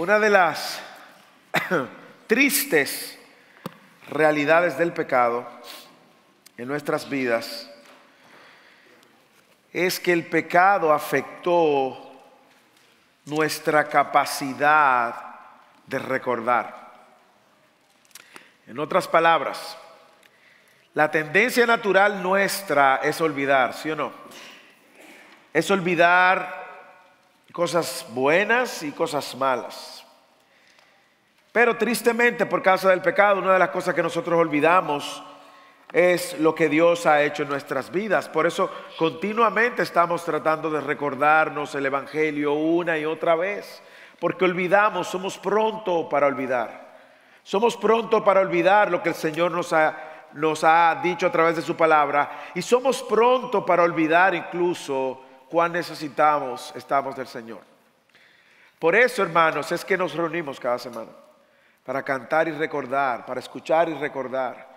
Una de las tristes realidades del pecado en nuestras vidas es que el pecado afectó nuestra capacidad de recordar. En otras palabras, la tendencia natural nuestra es olvidar, ¿sí o no? Es olvidar cosas buenas y cosas malas. Pero tristemente, por causa del pecado, una de las cosas que nosotros olvidamos es lo que Dios ha hecho en nuestras vidas. Por eso continuamente estamos tratando de recordarnos el Evangelio una y otra vez, porque olvidamos, somos pronto para olvidar. Somos pronto para olvidar lo que el Señor nos ha, nos ha dicho a través de su palabra y somos pronto para olvidar incluso cuán necesitamos estamos del Señor. Por eso, hermanos, es que nos reunimos cada semana para cantar y recordar, para escuchar y recordar.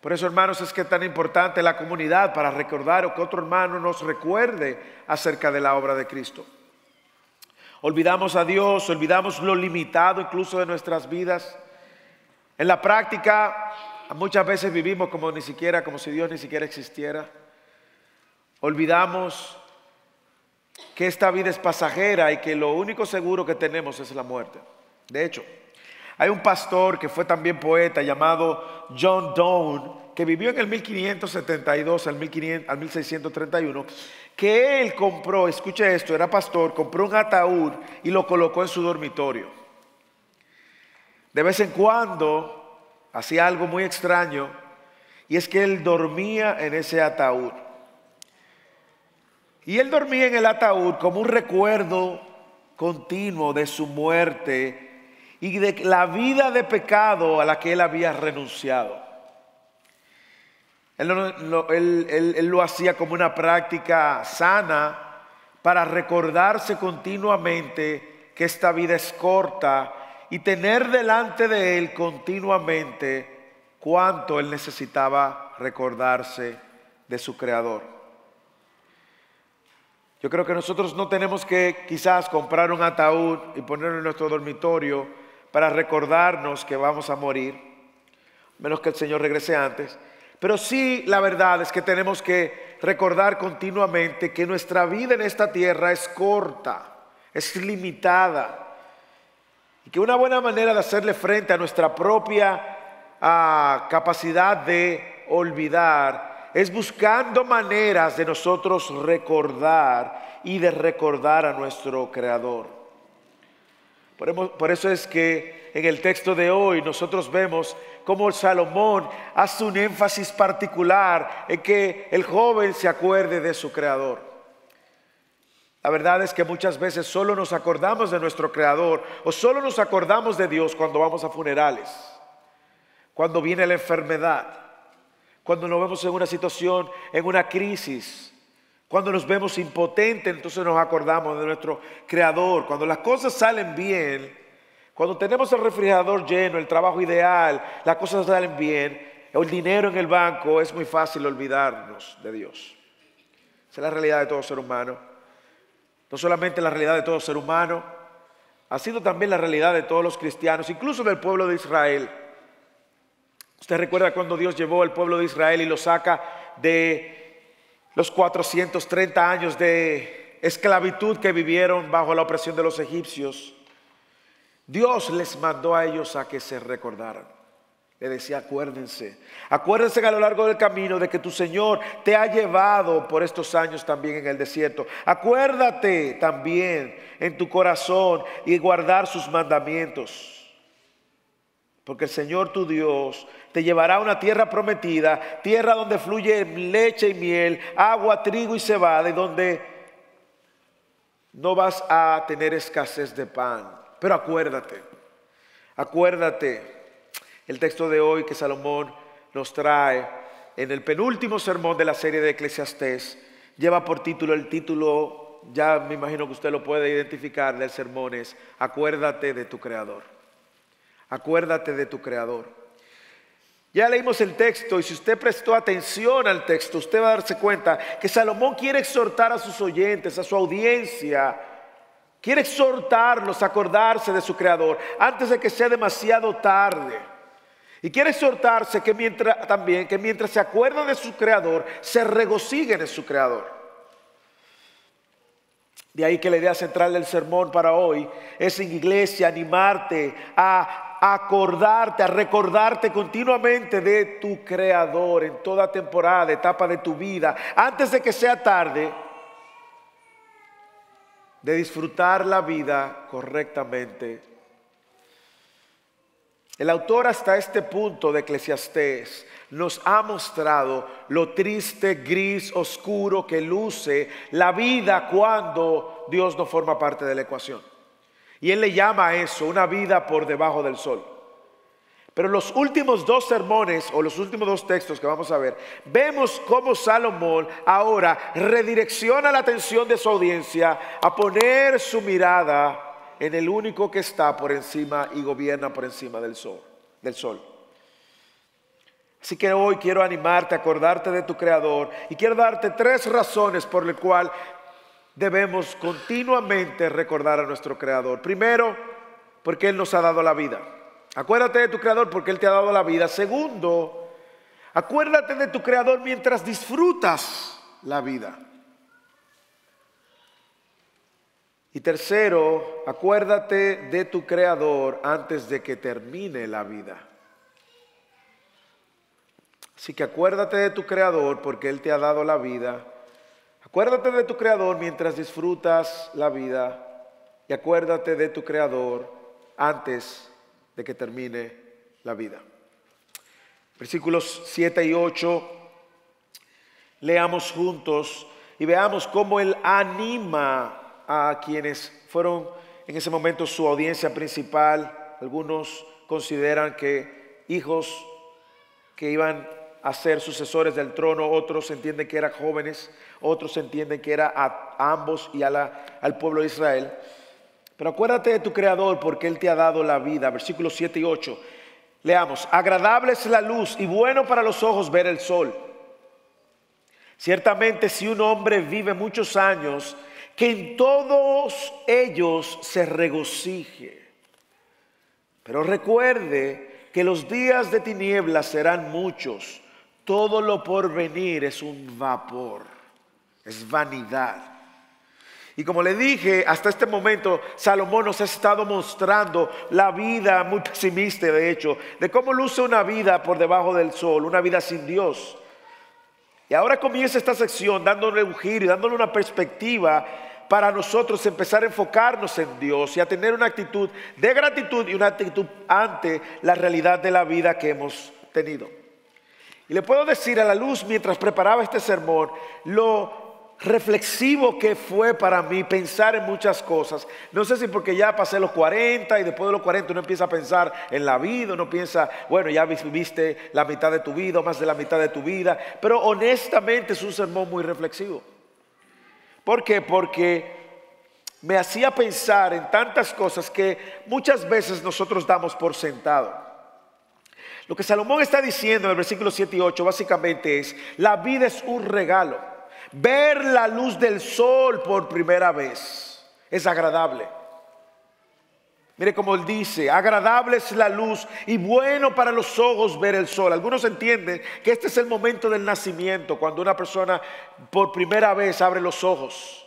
Por eso, hermanos, es que es tan importante la comunidad para recordar o que otro hermano nos recuerde acerca de la obra de Cristo. Olvidamos a Dios, olvidamos lo limitado incluso de nuestras vidas. En la práctica, muchas veces vivimos como ni siquiera, como si Dios ni siquiera existiera. Olvidamos que esta vida es pasajera y que lo único seguro que tenemos es la muerte. De hecho, hay un pastor que fue también poeta llamado John Donne, que vivió en el 1572 al, 1631, que él compró, escuche esto, era pastor, compró un ataúd y lo colocó en su dormitorio. De vez en cuando hacía algo muy extraño y es que él dormía en ese ataúd. Y él dormía en el ataúd como un recuerdo continuo de su muerte y de la vida de pecado a la que él había renunciado. Él lo, hacía como una práctica sana para recordarse continuamente que esta vida es corta y tener delante de él continuamente cuánto él necesitaba recordarse de su creador. Yo creo que nosotros no tenemos que quizás comprar un ataúd y ponerlo en nuestro dormitorio para recordarnos que vamos a morir, menos que el Señor regrese antes. Pero sí, la verdad es que tenemos que recordar continuamente que nuestra vida en esta tierra es corta, es limitada. Y que una buena manera de hacerle frente a nuestra propia ah, capacidad de olvidar es buscando maneras de nosotros recordar y de recordar a nuestro Creador. Por eso es que en el texto de hoy nosotros vemos cómo Salomón hace un énfasis particular en que el joven se acuerde de su creador. La verdad es que muchas veces solo nos acordamos de nuestro creador o solo nos acordamos de Dios cuando vamos a funerales, cuando viene la enfermedad, cuando nos vemos en una situación, en una crisis, cuando nos vemos impotentes, entonces nos acordamos de nuestro Creador. Cuando las cosas salen bien, cuando tenemos el refrigerador lleno, el trabajo ideal, las cosas salen bien, el dinero en el banco, es muy fácil olvidarnos de Dios. Esa es la realidad de todo ser humano. No solamente la realidad de todo ser humano, ha sido también la realidad de todos los cristianos, incluso del pueblo de Israel. Usted recuerda cuando Dios llevó al pueblo de Israel y lo saca de los 430 años de esclavitud que vivieron bajo la opresión de los egipcios, Dios les mandó a ellos a que se recordaran. Le decía, acuérdense, acuérdense a lo largo del camino de que tu Señor te ha llevado por estos años también en el desierto. Acuérdate también en tu corazón y guardar sus mandamientos. Porque el Señor tu Dios te llevará a una tierra prometida, tierra donde fluye leche y miel, agua, trigo y cebada, y donde no vas a tener escasez de pan. Pero acuérdate, acuérdate, el texto de hoy que Salomón nos trae en el penúltimo sermón de la serie de Eclesiastés, lleva por título el título, ya me imagino que usted lo puede identificar del sermón, es Acuérdate de tu Creador. Acuérdate de tu Creador. Ya leímos el texto y si usted prestó atención al texto, usted va a darse cuenta que Salomón quiere exhortar a sus oyentes, a su audiencia, Quiere exhortarlos a acordarse de su Creador antes de que sea demasiado tarde. Y quiere exhortarse que mientras, también que mientras se acuerdan de su Creador, se regocijen en su Creador. De ahí que la idea central del sermón para hoy es en iglesia animarte a acordarte, a recordarte continuamente de tu Creador en toda temporada, etapa de tu vida, antes de que sea tarde, de disfrutar la vida correctamente. El autor hasta este punto de Eclesiastés nos ha mostrado lo triste, gris, oscuro que luce la vida cuando Dios no forma parte de la ecuación. Y él le llama a eso una vida por debajo del sol. Pero los últimos dos sermones o los últimos dos textos que vamos a ver, vemos cómo Salomón ahora redirecciona la atención de su audiencia a poner su mirada en el único que está por encima y gobierna por encima del sol, del sol. Así que hoy quiero animarte a acordarte de tu creador y quiero darte tres razones por las cuales debemos continuamente recordar a nuestro Creador. Primero, porque Él nos ha dado la vida. Acuérdate de tu Creador porque Él te ha dado la vida. Segundo, acuérdate de tu Creador mientras disfrutas la vida. Y tercero, acuérdate de tu Creador antes de que termine la vida. Así que acuérdate de tu Creador porque Él te ha dado la vida Acuérdate de tu Creador mientras disfrutas la vida y acuérdate de tu Creador antes de que termine la vida. Versículos 7 y 8, leamos juntos y veamos cómo Él anima a quienes fueron en ese momento su audiencia principal. Algunos consideran que hijos que iban a ser sucesores del trono, otros entienden que eran jóvenes, otros entienden que era a, ambos y al pueblo de Israel. Pero acuérdate de tu Creador porque Él te ha dado la vida. Versículos 7 y 8. Leamos, agradable es la luz y bueno para los ojos ver el sol. Ciertamente si un hombre vive muchos años, que en todos ellos se regocije. Pero recuerde que los días de tinieblas serán muchos todo lo por venir es un vapor, es vanidad. Y como le dije, hasta este momento Salomón nos ha estado mostrando la vida muy pesimista, de hecho, de cómo luce una vida por debajo del sol, una vida sin Dios. Y ahora comienza esta sección dándole un giro y dándole una perspectiva para nosotros empezar a enfocarnos en Dios y a tener una actitud de gratitud y una actitud ante la realidad de la vida que hemos tenido. Y le puedo decir a la luz mientras preparaba este sermón lo reflexivo que fue para mí pensar en muchas cosas. No sé si porque ya pasé los 40 y después de los 40 uno empieza a pensar en la vida, uno piensa, bueno, ya viviste la mitad de tu vida, más de la mitad de tu vida, pero honestamente es un sermón muy reflexivo. ¿Por qué? Porque me hacía pensar en tantas cosas que muchas veces nosotros damos por sentado. Lo que Salomón está diciendo en el versículo 7 y 8 básicamente es, la vida es un regalo. Ver la luz del sol por primera vez es agradable. Mire como él dice, agradable es la luz y bueno para los ojos ver el sol. Algunos entienden que este es el momento del nacimiento, cuando una persona por primera vez abre los ojos.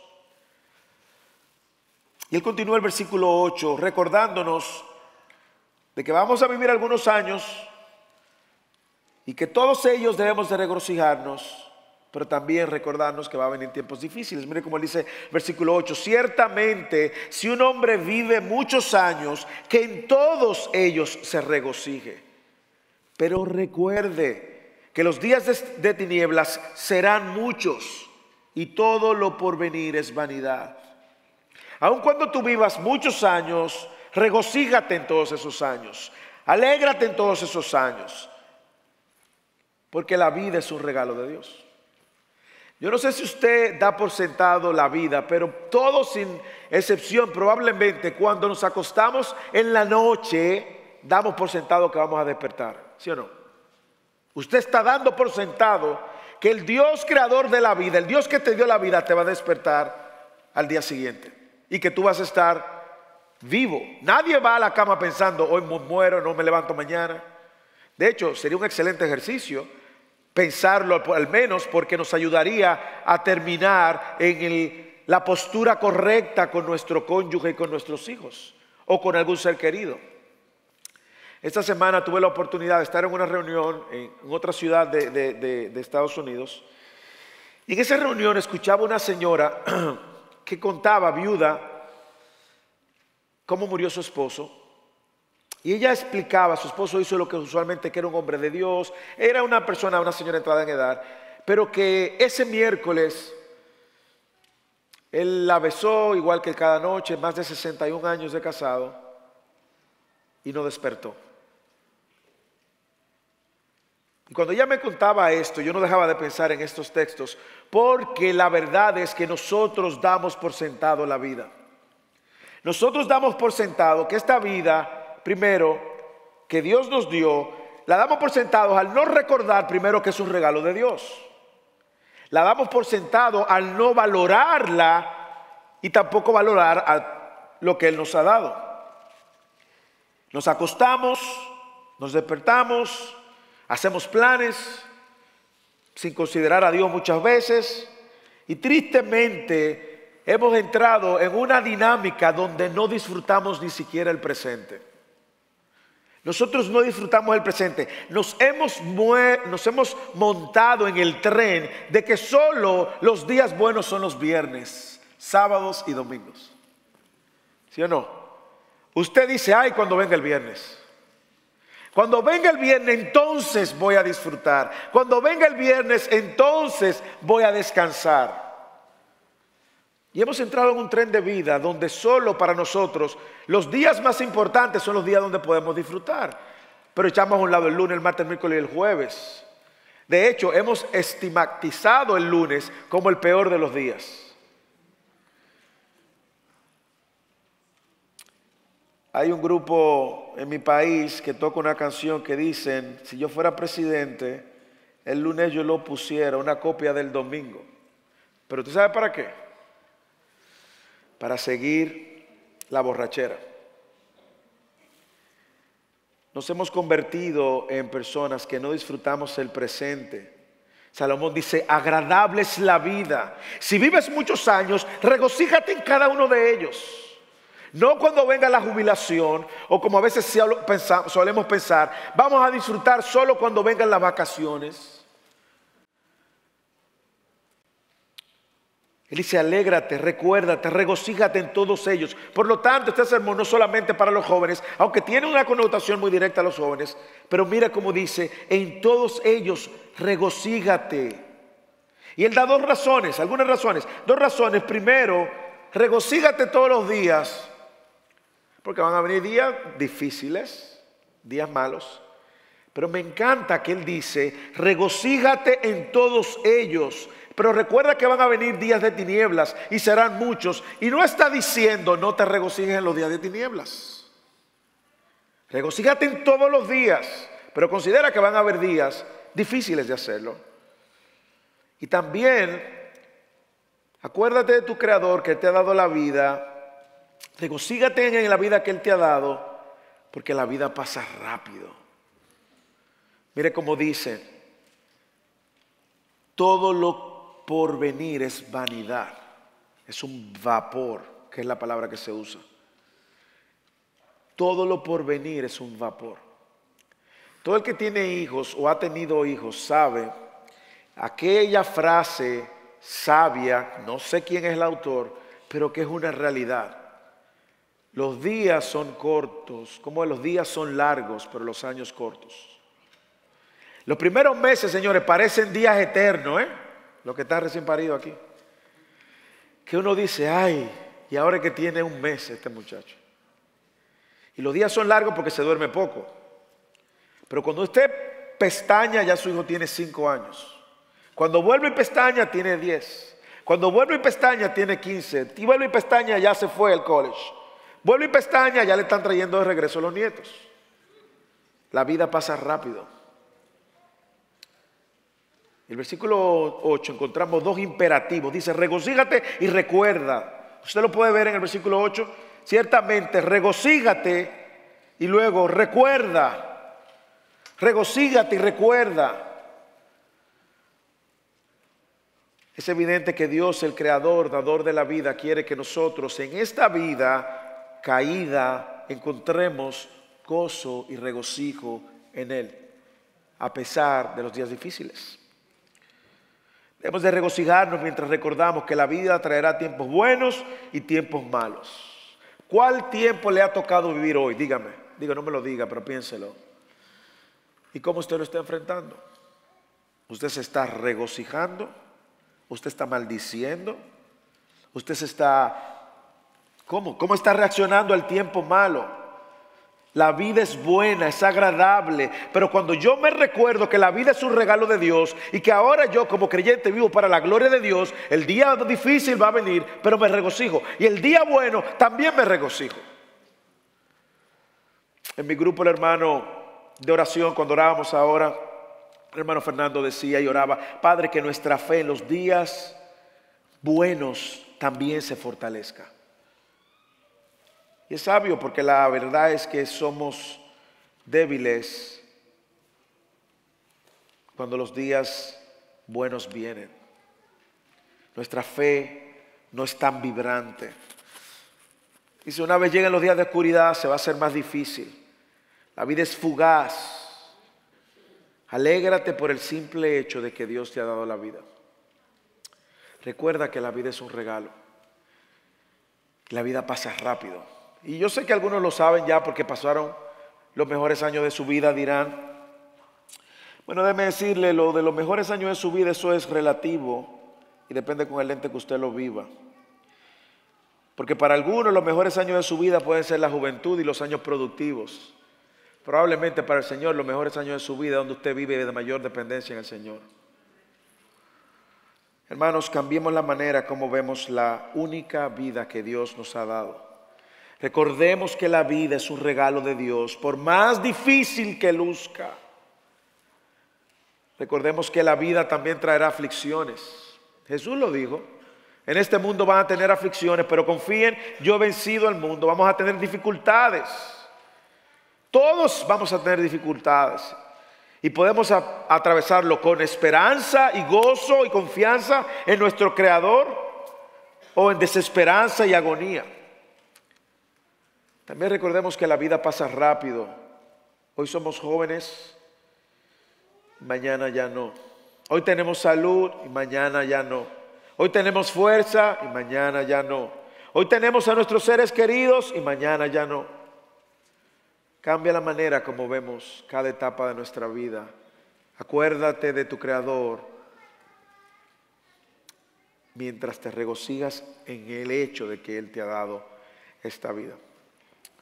Y él continúa el versículo 8 recordándonos de que vamos a vivir algunos años y que todos ellos debemos de regocijarnos, pero también recordarnos que va a venir tiempos difíciles. Mire como dice versículo 8, ciertamente si un hombre vive muchos años, que en todos ellos se regocije. Pero recuerde que los días de, tinieblas serán muchos y todo lo por venir es vanidad. Aun cuando tú vivas muchos años, regocíjate en todos esos años, alégrate en todos esos años porque la vida es un regalo de Dios. Yo no sé si usted da por sentado la vida, pero todos sin excepción, probablemente cuando nos acostamos en la noche, damos por sentado que vamos a despertar, ¿sí o no? Usted está dando por sentado que el Dios creador de la vida, el Dios que te dio la vida, te va a despertar al día siguiente. y que tú vas a estar vivo. Nadie va a la cama pensando, hoy muero, no me levanto mañana. De hecho, sería un excelente ejercicio pensarlo al menos porque nos ayudaría a terminar en la postura correcta con nuestro cónyuge y con nuestros hijos o con algún ser querido. Esta semana tuve la oportunidad de estar en una reunión en, otra ciudad de, de Estados Unidos y en esa reunión escuchaba una señora que contaba, viuda, cómo murió su esposo y ella explicaba, su esposo hizo lo que usualmente que era un hombre de Dios, era una persona, una señora entrada en edad, pero que ese miércoles él la besó igual que cada noche, más de 61 años de casado, y no despertó. Y cuando ella me contaba esto, yo no dejaba de pensar en estos textos, porque la verdad es que nosotros damos por sentado la vida. Nosotros damos por sentado que esta vida primero que Dios nos dio, la damos por sentado al no recordar primero que es un regalo de Dios. La damos por sentado al no valorarla y tampoco valorar lo que Él nos ha dado. Nos acostamos, nos despertamos, hacemos planes sin considerar a Dios muchas veces y tristemente hemos entrado en una dinámica donde no disfrutamos ni siquiera el presente. Nosotros no disfrutamos el presente. Nos hemos, nos hemos, montado en el tren de que solo los días buenos son los viernes, sábados y domingos. ¿Sí o no? Usted dice, ay, cuando venga el viernes. Cuando venga el viernes, entonces voy a disfrutar. Cuando venga el viernes, entonces voy a descansar. Y hemos entrado en un tren de vida donde solo para nosotros los días más importantes son los días donde podemos disfrutar. Pero echamos a un lado el lunes, el martes, el miércoles y el jueves. De hecho, hemos estigmatizado el lunes como el peor de los días. Hay un grupo en mi país que toca una canción que dicen, si yo fuera presidente, el lunes yo lo pusiera una copia del domingo. Pero ¿tú sabes para qué? Para seguir la borrachera. Nos hemos convertido en personas que no disfrutamos el presente. Salomón dice, agradable es la vida. Si vives muchos años, regocíjate en cada uno de ellos. No cuando venga la jubilación o como a veces solemos pensar, vamos a disfrutar solo cuando vengan las vacaciones. Él dice, alégrate, recuérdate, regocíjate en todos ellos. Por lo tanto, este sermón no solamente para los jóvenes, aunque tiene una connotación muy directa a los jóvenes, pero mira cómo dice, en todos ellos regocíjate. Y él da dos razones, algunas razones. Dos razones. Primero, regocíjate todos los días, porque van a venir días difíciles, días malos. Pero me encanta que él dice, regocíjate en todos ellos pero recuerda que van a venir días de tinieblas y serán muchos. Y no está diciendo no te regocijes en los días de tinieblas. Regocíjate en todos los días, pero considera que van a haber días difíciles de hacerlo. Y también acuérdate de tu Creador que te ha dado la vida. Regocígate en la vida que Él te ha dado, porque la vida pasa rápido. Mire cómo dice, todo lo por venir es vanidad, es un vapor, que es la palabra que se usa. Todo lo por venir es un vapor. Todo el que tiene hijos o ha tenido hijos sabe aquella frase sabia, no sé quién es el autor, pero que es una realidad. Los días son cortos, como los días son largos, pero los años cortos. Los primeros meses, señores, parecen días eternos, ¿eh? Lo que está recién parido aquí, que uno dice, ay, y ahora que tiene un mes este muchacho. Y los días son largos porque se duerme poco. Pero cuando usted pestaña, ya su hijo tiene cinco años. Cuando vuelve y pestaña, tiene diez. Cuando vuelve y pestaña, tiene quince. Y vuelve y pestaña, ya se fue al college. Vuelve y pestaña, ya le están trayendo de regreso los nietos. La vida pasa rápido. El versículo 8 encontramos dos imperativos. Dice, regocíjate y recuerda. Usted lo puede ver en el versículo 8. Ciertamente, regocígate y luego recuerda. Regocígate y recuerda. Es evidente que Dios, el creador, dador de la vida, quiere que nosotros en esta vida caída encontremos gozo y regocijo en Él, a pesar de los días difíciles. Debemos de regocijarnos mientras recordamos que la vida traerá tiempos buenos y tiempos malos. ¿Cuál tiempo le ha tocado vivir hoy? Dígame, diga, no me lo diga, pero piénselo. ¿Y cómo usted lo está enfrentando? ¿Usted se está regocijando? ¿Usted está maldiciendo? ¿Usted se está... ¿Cómo? ¿Cómo está reaccionando al tiempo malo? La vida es buena, es agradable, pero cuando yo me recuerdo que la vida es un regalo de Dios y que ahora yo como creyente vivo para la gloria de Dios, el día difícil va a venir, pero me regocijo. Y el día bueno también me regocijo. En mi grupo el hermano de oración, cuando orábamos ahora, el hermano Fernando decía y oraba, Padre, que nuestra fe en los días buenos también se fortalezca. Y es sabio porque la verdad es que somos débiles cuando los días buenos vienen. Nuestra fe no es tan vibrante. Y si una vez llegan los días de oscuridad se va a hacer más difícil. La vida es fugaz. Alégrate por el simple hecho de que Dios te ha dado la vida. Recuerda que la vida es un regalo. La vida pasa rápido. Y yo sé que algunos lo saben ya porque pasaron los mejores años de su vida, dirán. Bueno, déjeme decirle, lo de los mejores años de su vida, eso es relativo y depende con el lente que usted lo viva. Porque para algunos los mejores años de su vida pueden ser la juventud y los años productivos. Probablemente para el Señor los mejores años de su vida donde usted vive de mayor dependencia en el Señor. Hermanos, cambiemos la manera como vemos la única vida que Dios nos ha dado. Recordemos que la vida es un regalo de Dios, por más difícil que luzca. Recordemos que la vida también traerá aflicciones. Jesús lo dijo. En este mundo van a tener aflicciones, pero confíen, yo he vencido al mundo. Vamos a tener dificultades. Todos vamos a tener dificultades. Y podemos atravesarlo con esperanza y gozo y confianza en nuestro Creador o en desesperanza y agonía. También recordemos que la vida pasa rápido. Hoy somos jóvenes, mañana ya no. Hoy tenemos salud y mañana ya no. Hoy tenemos fuerza y mañana ya no. Hoy tenemos a nuestros seres queridos y mañana ya no. Cambia la manera como vemos cada etapa de nuestra vida. Acuérdate de tu Creador mientras te regocijas en el hecho de que Él te ha dado esta vida.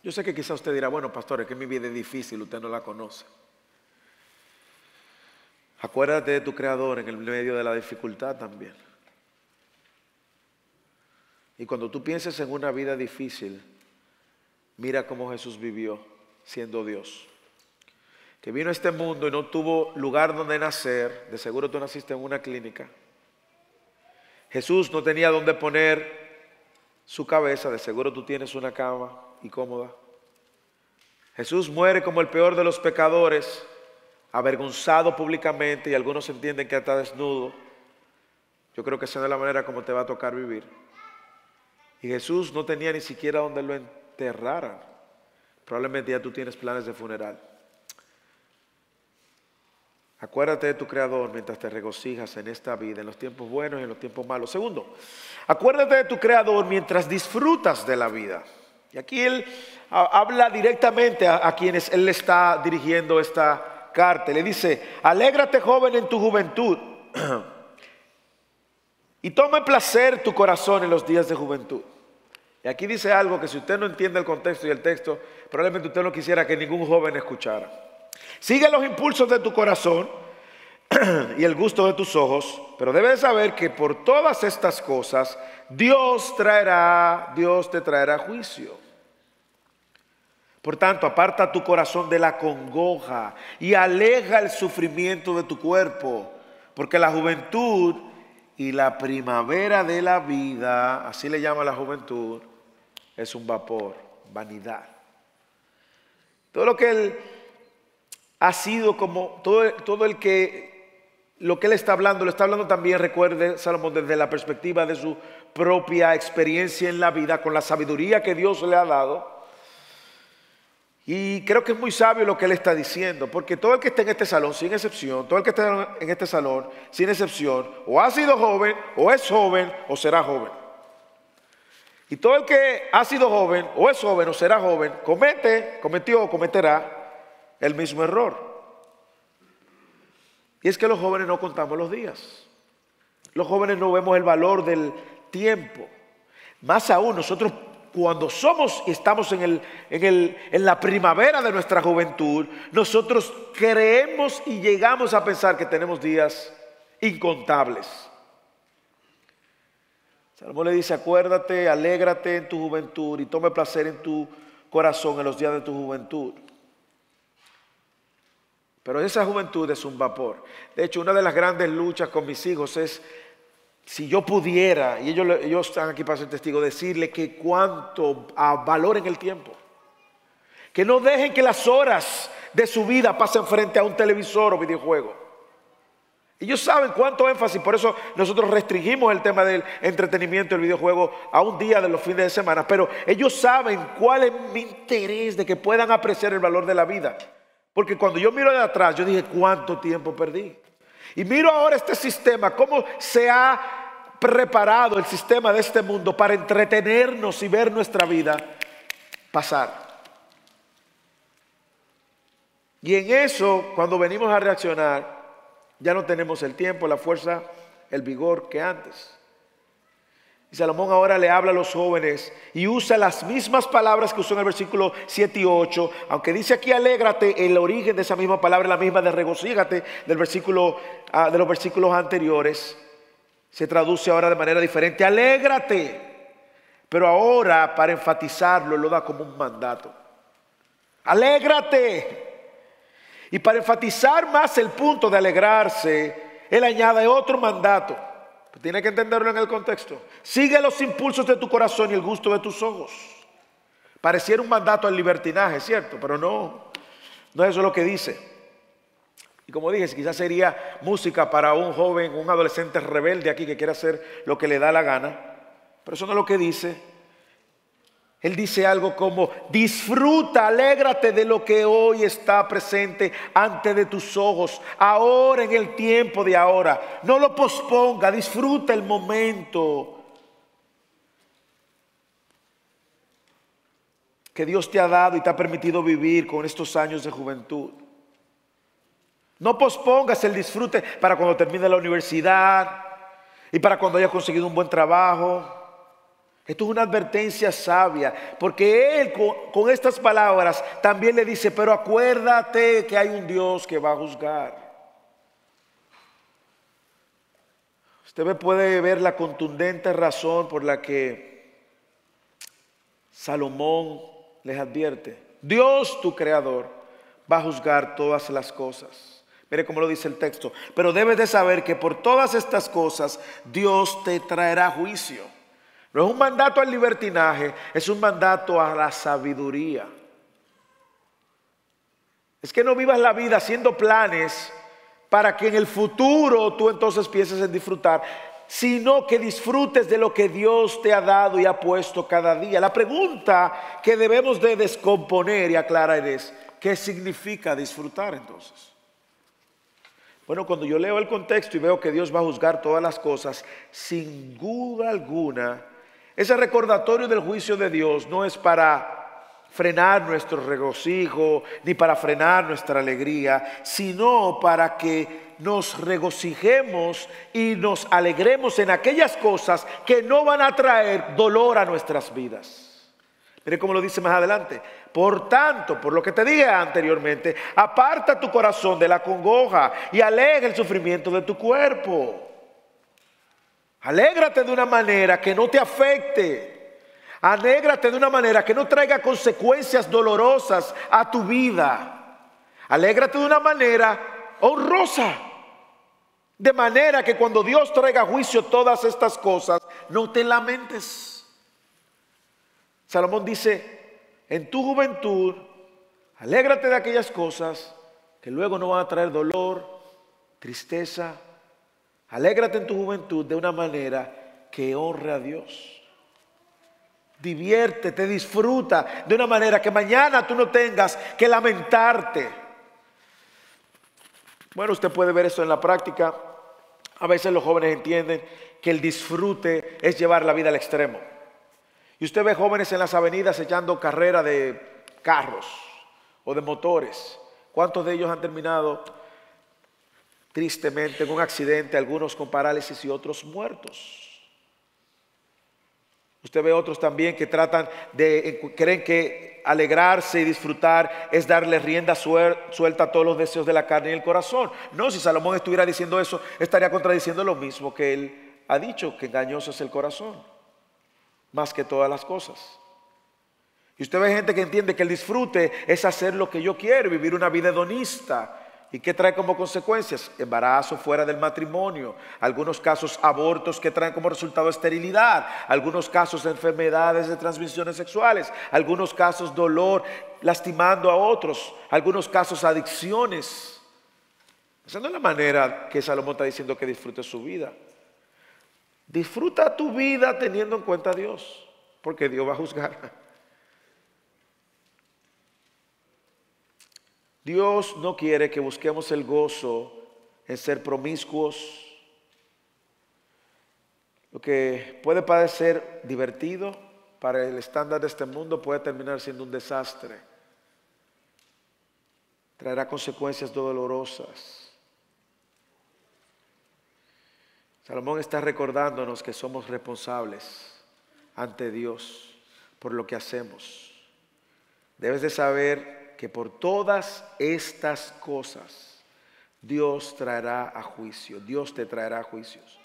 Yo sé que quizá usted dirá, bueno, pastor, es que mi vida es difícil, usted no la conoce. Acuérdate de tu creador en el medio de la dificultad también. Y cuando tú pienses en una vida difícil, mira cómo Jesús vivió siendo Dios. Que vino a este mundo y no tuvo lugar donde nacer, de seguro tú naciste en una clínica. Jesús no tenía donde poner su cabeza, de seguro tú tienes una cama y cómoda. Jesús muere como el peor de los pecadores, avergonzado públicamente y algunos entienden que está desnudo. Yo creo que esa no es la manera como te va a tocar vivir. Y Jesús no tenía ni siquiera donde lo enterraran. Probablemente ya tú tienes planes de funeral. Acuérdate de tu Creador mientras te regocijas en esta vida, en los tiempos buenos y en los tiempos malos. Segundo, acuérdate de tu Creador mientras disfrutas de la vida. Y aquí él habla directamente a, quienes él le está dirigiendo esta carta. Le dice, alégrate joven en tu juventud y tome placer tu corazón en los días de juventud. Y aquí dice algo que si usted no entiende el contexto y el texto, probablemente usted no quisiera que ningún joven escuchara. Sigue los impulsos de tu corazón y el gusto de tus ojos, pero debes saber que por todas estas cosas Dios traerá, Dios te traerá juicio. Por tanto, aparta tu corazón de la congoja y aleja el sufrimiento de tu cuerpo, porque la juventud Y la primavera de la vida, así le llama la juventud, es un vapor, vanidad. Todo lo que él ha sido como, todo, todo el que, lo que él está hablando, lo está hablando también, recuerde Salomón, desde la perspectiva de su propia experiencia en la vida, con la sabiduría que Dios le ha dado. Y creo que es muy sabio lo que él está diciendo, porque todo el que está en este salón, sin excepción, todo el que está en este salón, sin excepción, o ha sido joven, o es joven, o será joven. Y todo el que ha sido joven, o es joven, o será joven, comete, cometió o cometerá el mismo error. Y es que los jóvenes no contamos los días. Los jóvenes no vemos el valor del tiempo. Más aún, nosotros cuando somos y estamos en, el, en, el, en la primavera de nuestra juventud, nosotros creemos y llegamos a pensar que tenemos días incontables. Salomón le dice, acuérdate, alégrate en tu juventud y tome placer en tu corazón en los días de tu juventud. Pero esa juventud es un vapor. De hecho, una de las grandes luchas con mis hijos es, si yo pudiera, y ellos, ellos están aquí para ser testigo, decirle que cuánto valoren el tiempo. Que no dejen que las horas de su vida pasen frente a un televisor o videojuego. Ellos saben cuánto énfasis, por eso nosotros restringimos el tema del entretenimiento del videojuego a un día de los fines de semana, pero ellos saben cuál es mi interés de que puedan apreciar el valor de la vida. Porque cuando yo miro de atrás, yo dije, ¿cuánto tiempo perdí? Y miro ahora este sistema, cómo se ha preparado el sistema de este mundo para entretenernos y ver nuestra vida pasar. Y en eso, cuando venimos a reaccionar, ya no tenemos el tiempo, la fuerza, el vigor que antes. Y Salomón ahora le habla a los jóvenes y usa las mismas palabras que usó en el versículo 7 y 8, aunque dice aquí alégrate, el origen de esa misma palabra es la misma de regocígate del versículo, ah, de los versículos anteriores, se traduce ahora de manera diferente, alégrate, pero ahora para enfatizarlo lo da como un mandato. Alégrate. Y para enfatizar más el punto de alegrarse, él añade otro mandato. Tiene que entenderlo en el contexto. Sigue los impulsos de tu corazón y el gusto de tus ojos. Pareciera un mandato al libertinaje, ¿cierto? Pero no, no es eso lo que dice. Y como dije, quizás sería música para un joven, un adolescente rebelde aquí que quiere hacer lo que le da la gana. Pero eso no es lo que dice. Él dice algo como, disfruta, alégrate de lo que hoy está presente ante de tus ojos, ahora en el tiempo de ahora. No lo posponga, disfruta el momento que Dios te ha dado y te ha permitido vivir con estos años de juventud. No pospongas el disfrute para cuando termine la universidad y para cuando hayas conseguido un buen trabajo esto es una advertencia sabia, porque Él con, estas palabras también le dice, pero acuérdate que hay un Dios que va a juzgar. Usted puede ver la contundente razón por la que Salomón les advierte. Dios, tu creador, va a juzgar todas las cosas. Mire cómo lo dice el texto. Pero debes de saber que por todas estas cosas Dios te traerá juicio. No es un mandato al libertinaje, es un mandato a la sabiduría. Es que no vivas la vida haciendo planes para que en el futuro tú entonces pienses en disfrutar, sino que disfrutes de lo que Dios te ha dado y ha puesto cada día. La pregunta que debemos de descomponer y aclarar es, ¿qué significa disfrutar entonces? Bueno, cuando yo leo el contexto y veo que Dios va a juzgar todas las cosas, sin duda alguna, ese recordatorio del juicio de Dios no es para frenar nuestro regocijo ni para frenar nuestra alegría, sino para que nos regocijemos y nos alegremos en aquellas cosas que no van a traer dolor a nuestras vidas. Mire cómo lo dice más adelante. Por tanto, por lo que te dije anteriormente, aparta tu corazón de la congoja y alegra el sufrimiento de tu cuerpo. Alégrate de una manera que no te afecte. Alégrate de una manera que no traiga consecuencias dolorosas a tu vida. Alégrate de una manera honrosa. De manera que cuando Dios traiga a juicio todas estas cosas, no te lamentes. Salomón dice, en tu juventud, alégrate de aquellas cosas que luego no van a traer dolor, tristeza. Alégrate en tu juventud de una manera que honre a Dios. Diviértete, disfruta de una manera que mañana tú no tengas que lamentarte. Bueno, usted puede ver eso en la práctica. A veces los jóvenes entienden que el disfrute es llevar la vida al extremo. Y usted ve jóvenes en las avenidas echando carrera de carros o de motores. ¿Cuántos de ellos han terminado tristemente en un accidente, algunos con parálisis y otros muertos? Usted ve otros también que tratan de, creen que alegrarse y disfrutar es darle rienda suelta a todos los deseos de la carne y el corazón. No, si Salomón estuviera diciendo eso, estaría contradiciendo lo mismo que él ha dicho, que engañoso es el corazón, más que todas las cosas. Y usted ve gente que entiende que el disfrute es hacer lo que yo quiero, vivir una vida hedonista, ¿Y qué trae como consecuencias? Embarazo fuera del matrimonio, algunos casos abortos que traen como resultado esterilidad, algunos casos enfermedades de transmisiones sexuales, algunos casos dolor lastimando a otros, algunos casos adicciones. Esa no es la manera que Salomón está diciendo que disfrute su vida. Disfruta tu vida teniendo en cuenta a Dios, porque Dios va a juzgar. Dios no quiere que busquemos el gozo en ser promiscuos, lo que puede parecer divertido para el estándar de este mundo puede terminar siendo un desastre. Traerá consecuencias dolorosas. Salomón está recordándonos que somos responsables ante Dios por lo que hacemos. Debes de saber que por todas estas cosas Dios traerá a juicio, Dios te traerá a juicios.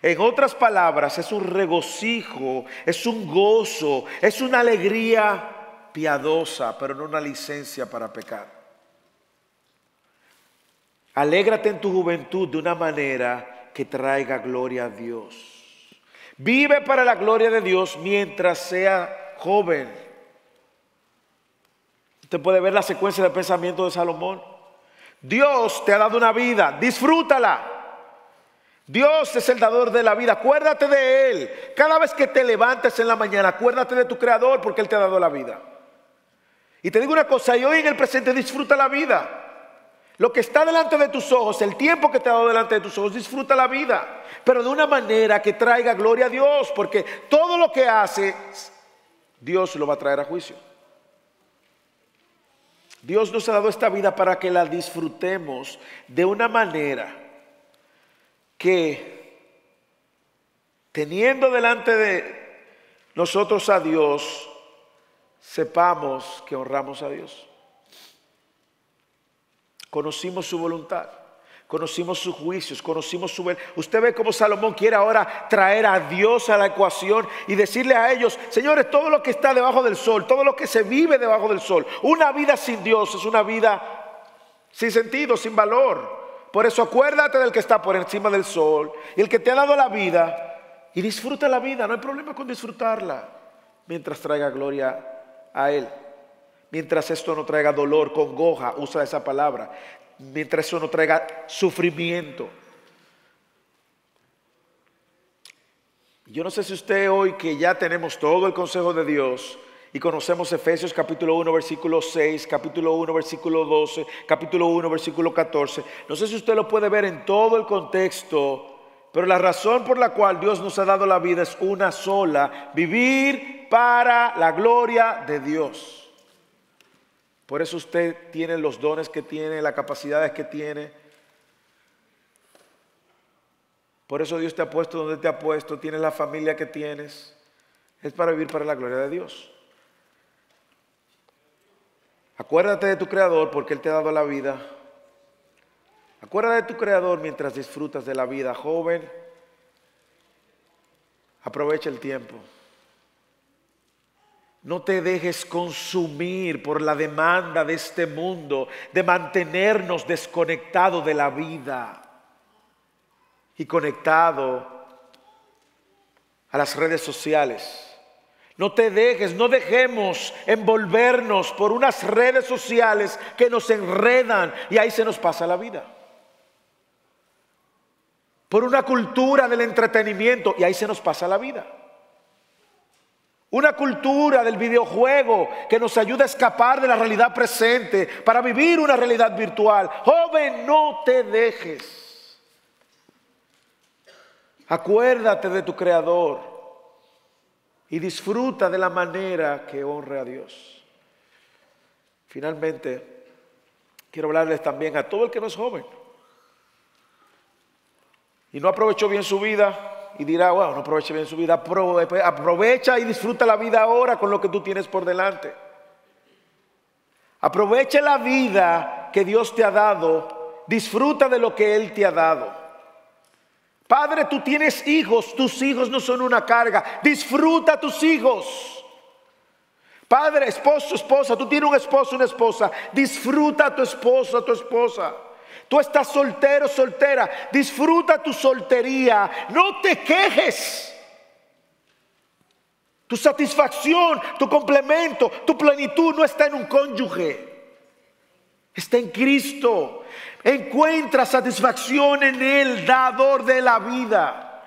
En otras palabras, es un regocijo, es un gozo, es una alegría piadosa, pero no una licencia para pecar. Alégrate en tu juventud de una manera que traiga gloria a Dios. Vive para la gloria de Dios mientras sea joven. Usted puede ver la secuencia de pensamiento de Salomón. Dios te ha dado una vida, disfrútala. Dios es el dador de la vida, acuérdate de Él. Cada vez que te levantes en la mañana, acuérdate de tu Creador porque Él te ha dado la vida. Y te digo una cosa, y hoy en el presente disfruta la vida. Lo que está delante de tus ojos, el tiempo que te ha dado delante de tus ojos, disfruta la vida. Pero de una manera que traiga gloria a Dios, porque todo lo que hace, Dios lo va a traer a juicio. Dios nos ha dado esta vida para que la disfrutemos de una manera que teniendo delante de nosotros a Dios, sepamos que honramos a Dios. Conocimos su voluntad conocimos sus juicios, conocimos su... Usted ve cómo Salomón quiere ahora traer a Dios a la ecuación y decirle a ellos, señores, todo lo que está debajo del sol, todo lo que se vive debajo del sol, una vida sin Dios es una vida sin sentido, sin valor. Por eso acuérdate del que está por encima del sol y el que te ha dado la vida y disfruta la vida, no hay problema con disfrutarla mientras traiga gloria a Él. Mientras esto no traiga dolor, congoja, usa esa palabra mientras eso no traiga sufrimiento. Yo no sé si usted hoy que ya tenemos todo el consejo de Dios y conocemos Efesios capítulo 1 versículo 6, capítulo 1 versículo 12, capítulo 1 versículo 14, no sé si usted lo puede ver en todo el contexto, pero la razón por la cual Dios nos ha dado la vida es una sola, vivir para la gloria de Dios. Por eso usted tiene los dones que tiene, las capacidades que tiene. Por eso Dios te ha puesto donde te ha puesto, tienes la familia que tienes. Es para vivir para la gloria de Dios. Acuérdate de tu Creador porque Él te ha dado la vida. Acuérdate de tu Creador mientras disfrutas de la vida, joven. Aprovecha el tiempo. No te dejes consumir por la demanda de este mundo de mantenernos desconectados de la vida. y conectado a las redes sociales. No te dejes, no dejemos envolvernos por unas redes sociales que nos enredan y ahí se nos pasa la vida. Por una cultura del entretenimiento y ahí se nos pasa la vida. Una cultura del videojuego que nos ayuda a escapar de la realidad presente para vivir una realidad virtual. Joven, no te dejes. Acuérdate de tu Creador y disfruta de la manera que honre a Dios. Finalmente, quiero hablarles también a todo el que no es joven y no aprovechó bien su vida, y dirá, bueno, no aproveche bien su vida. Aprovecha y disfruta la vida ahora con lo que tú tienes por delante. Aprovecha la vida que Dios te ha dado. Disfruta de lo que Él te ha dado. Padre, tú tienes hijos, tus hijos no son una carga. Disfruta tus hijos. Padre, esposo, esposa, tú tienes un esposo, una esposa. Disfruta a tu esposo, a tu esposa. Tú estás soltero, soltera. Disfruta tu soltería. No te quejes. Tu satisfacción, tu complemento, tu plenitud no está en un cónyuge. Está en Cristo. Encuentra satisfacción en el dador de la vida.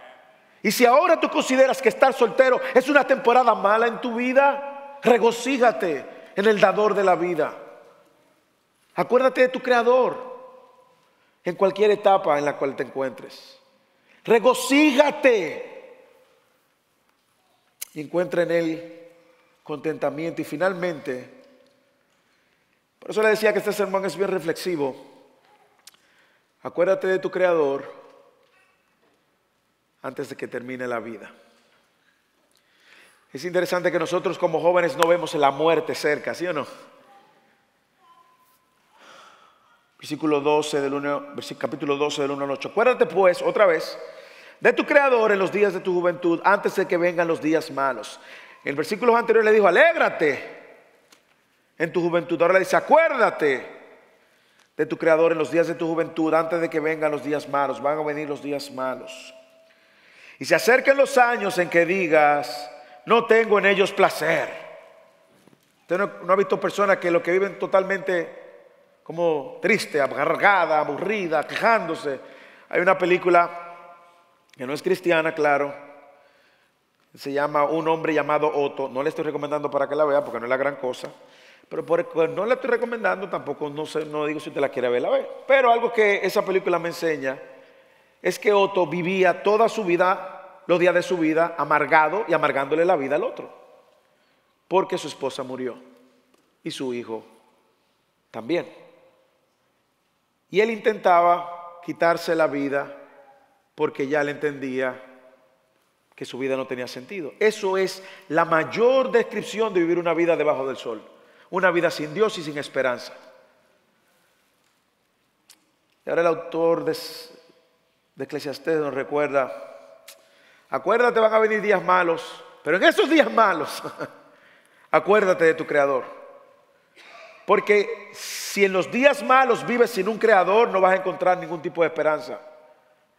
Y si ahora tú consideras que estar soltero es una temporada mala en tu vida, regocígate en el dador de la vida. Acuérdate de tu creador en cualquier etapa en la cual te encuentres. Regocígate y encuentra en Él contentamiento. Y finalmente, por eso le decía que este sermón es bien reflexivo. Acuérdate de tu Creador antes de que termine la vida. Es interesante que nosotros como jóvenes no vemos la muerte cerca, ¿sí o no? Versículo 12 del 1, capítulo 12 del 1 al 8. Acuérdate pues, otra vez, de tu creador en los días de tu juventud, antes de que vengan los días malos. En el versículo anterior le dijo, alégrate en tu juventud. Ahora le dice, acuérdate de tu creador en los días de tu juventud, antes de que vengan los días malos. Van a venir los días malos. Y se acerquen los años en que digas, no tengo en ellos placer. Usted no, no ha visto personas que lo que viven totalmente como triste, amargada, aburrida, quejándose. Hay una película que no es cristiana, claro. Se llama Un hombre llamado Otto. No le estoy recomendando para que la vea porque no es la gran cosa. Pero por, no la estoy recomendando, tampoco no, sé, no digo si usted la quiere ver, la ve. Pero algo que esa película me enseña es que Otto vivía toda su vida, los días de su vida, amargado y amargándole la vida al otro. Porque su esposa murió y su hijo también. Y él intentaba quitarse la vida porque ya le entendía que su vida no tenía sentido. Eso es la mayor descripción de vivir una vida debajo del sol. Una vida sin Dios y sin esperanza. Y ahora el autor de, de Eclesiastés nos recuerda, acuérdate van a venir días malos, pero en esos días malos, acuérdate de tu Creador. Porque si en los días malos vives sin un creador, no vas a encontrar ningún tipo de esperanza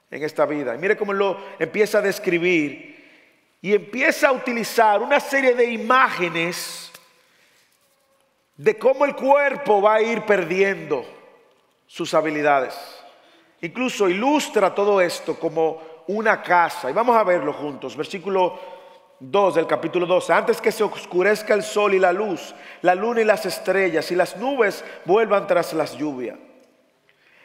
en esta vida. Y mire cómo lo empieza a describir y empieza a utilizar una serie de imágenes de cómo el cuerpo va a ir perdiendo sus habilidades. Incluso ilustra todo esto como una casa. Y vamos a verlo juntos. Versículo 2 del capítulo 12, antes que se oscurezca el sol y la luz, la luna y las estrellas y las nubes vuelvan tras las lluvias.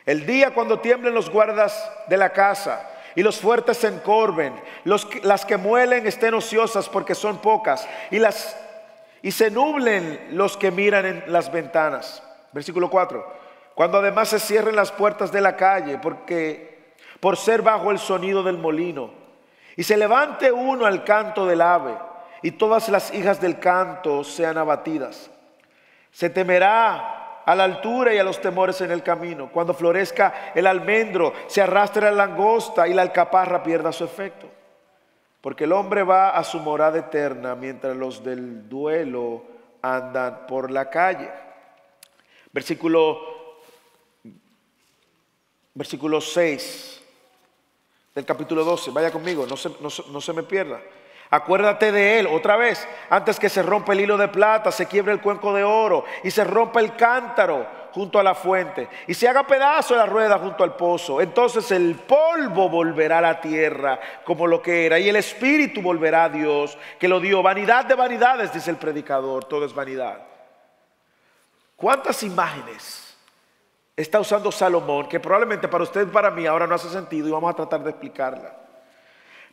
El día cuando tiemblen los guardas de la casa y los fuertes se encorven, los, las que muelen estén ociosas porque son pocas y, las, y se nublen los que miran en las ventanas. Versículo 4, cuando además se cierren las puertas de la calle porque por ser bajo el sonido del molino y se levante uno al canto del ave, y todas las hijas del canto sean abatidas. Se temerá a la altura y a los temores en el camino. Cuando florezca el almendro, se arrastre la langosta y la alcaparra pierda su efecto. Porque el hombre va a su morada eterna mientras los del duelo andan por la calle. Versículo, versículo 6 del capítulo 12. Vaya conmigo, no se, no se me pierda. Acuérdate de él otra vez, antes que se rompa el hilo de plata, se quiebre el cuenco de oro y se rompa el cántaro junto a la fuente y se haga pedazo la rueda junto al pozo. Entonces el polvo volverá a la tierra como lo que era y el espíritu volverá a Dios que lo dio. Vanidad de vanidades, dice el predicador, todo es vanidad. ¿Cuántas imágenes está usando Salomón que probablemente para usted y para mí ahora no hace sentido y vamos a tratar de explicarla?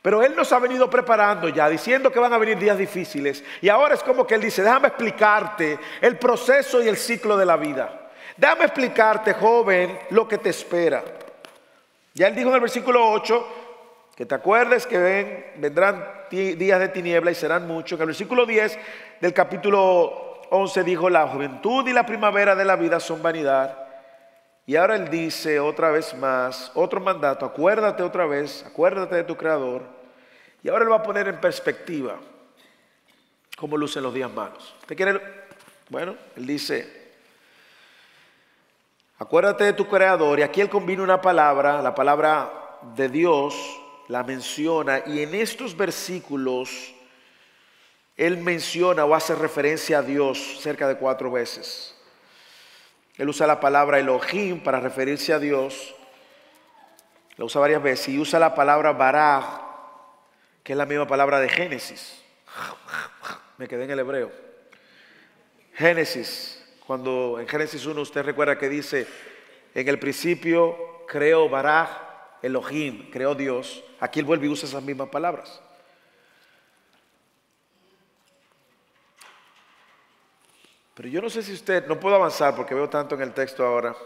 Pero Él nos ha venido preparando ya, diciendo que van a venir días difíciles. Y ahora es como que Él dice, déjame explicarte el proceso y el ciclo de la vida. Déjame explicarte, joven, lo que te espera. Ya Él dijo en el versículo 8, que te acuerdes que ven, vendrán días de tiniebla y serán muchos. En el versículo 10 del capítulo 11 dijo, la juventud y la primavera de la vida son vanidad. Y ahora él dice otra vez más, otro mandato, acuérdate otra vez, acuérdate de tu creador. Y ahora él va a poner en perspectiva cómo lucen los días malos. ¿Usted quiere? Bueno, él dice, acuérdate de tu creador. Y aquí él combina una palabra, la palabra de Dios, la menciona. Y en estos versículos, él menciona o hace referencia a Dios cerca de cuatro veces. Él usa la palabra Elohim para referirse a Dios. Lo usa varias veces. Y usa la palabra Baraj, que es la misma palabra de Génesis. Me quedé en el hebreo. Génesis. Cuando en Génesis 1 usted recuerda que dice, en el principio creó Baraj, Elohim, creó Dios. Aquí él vuelve y usa esas mismas palabras. Pero yo no sé si usted, no puedo avanzar porque veo tanto en el texto ahora.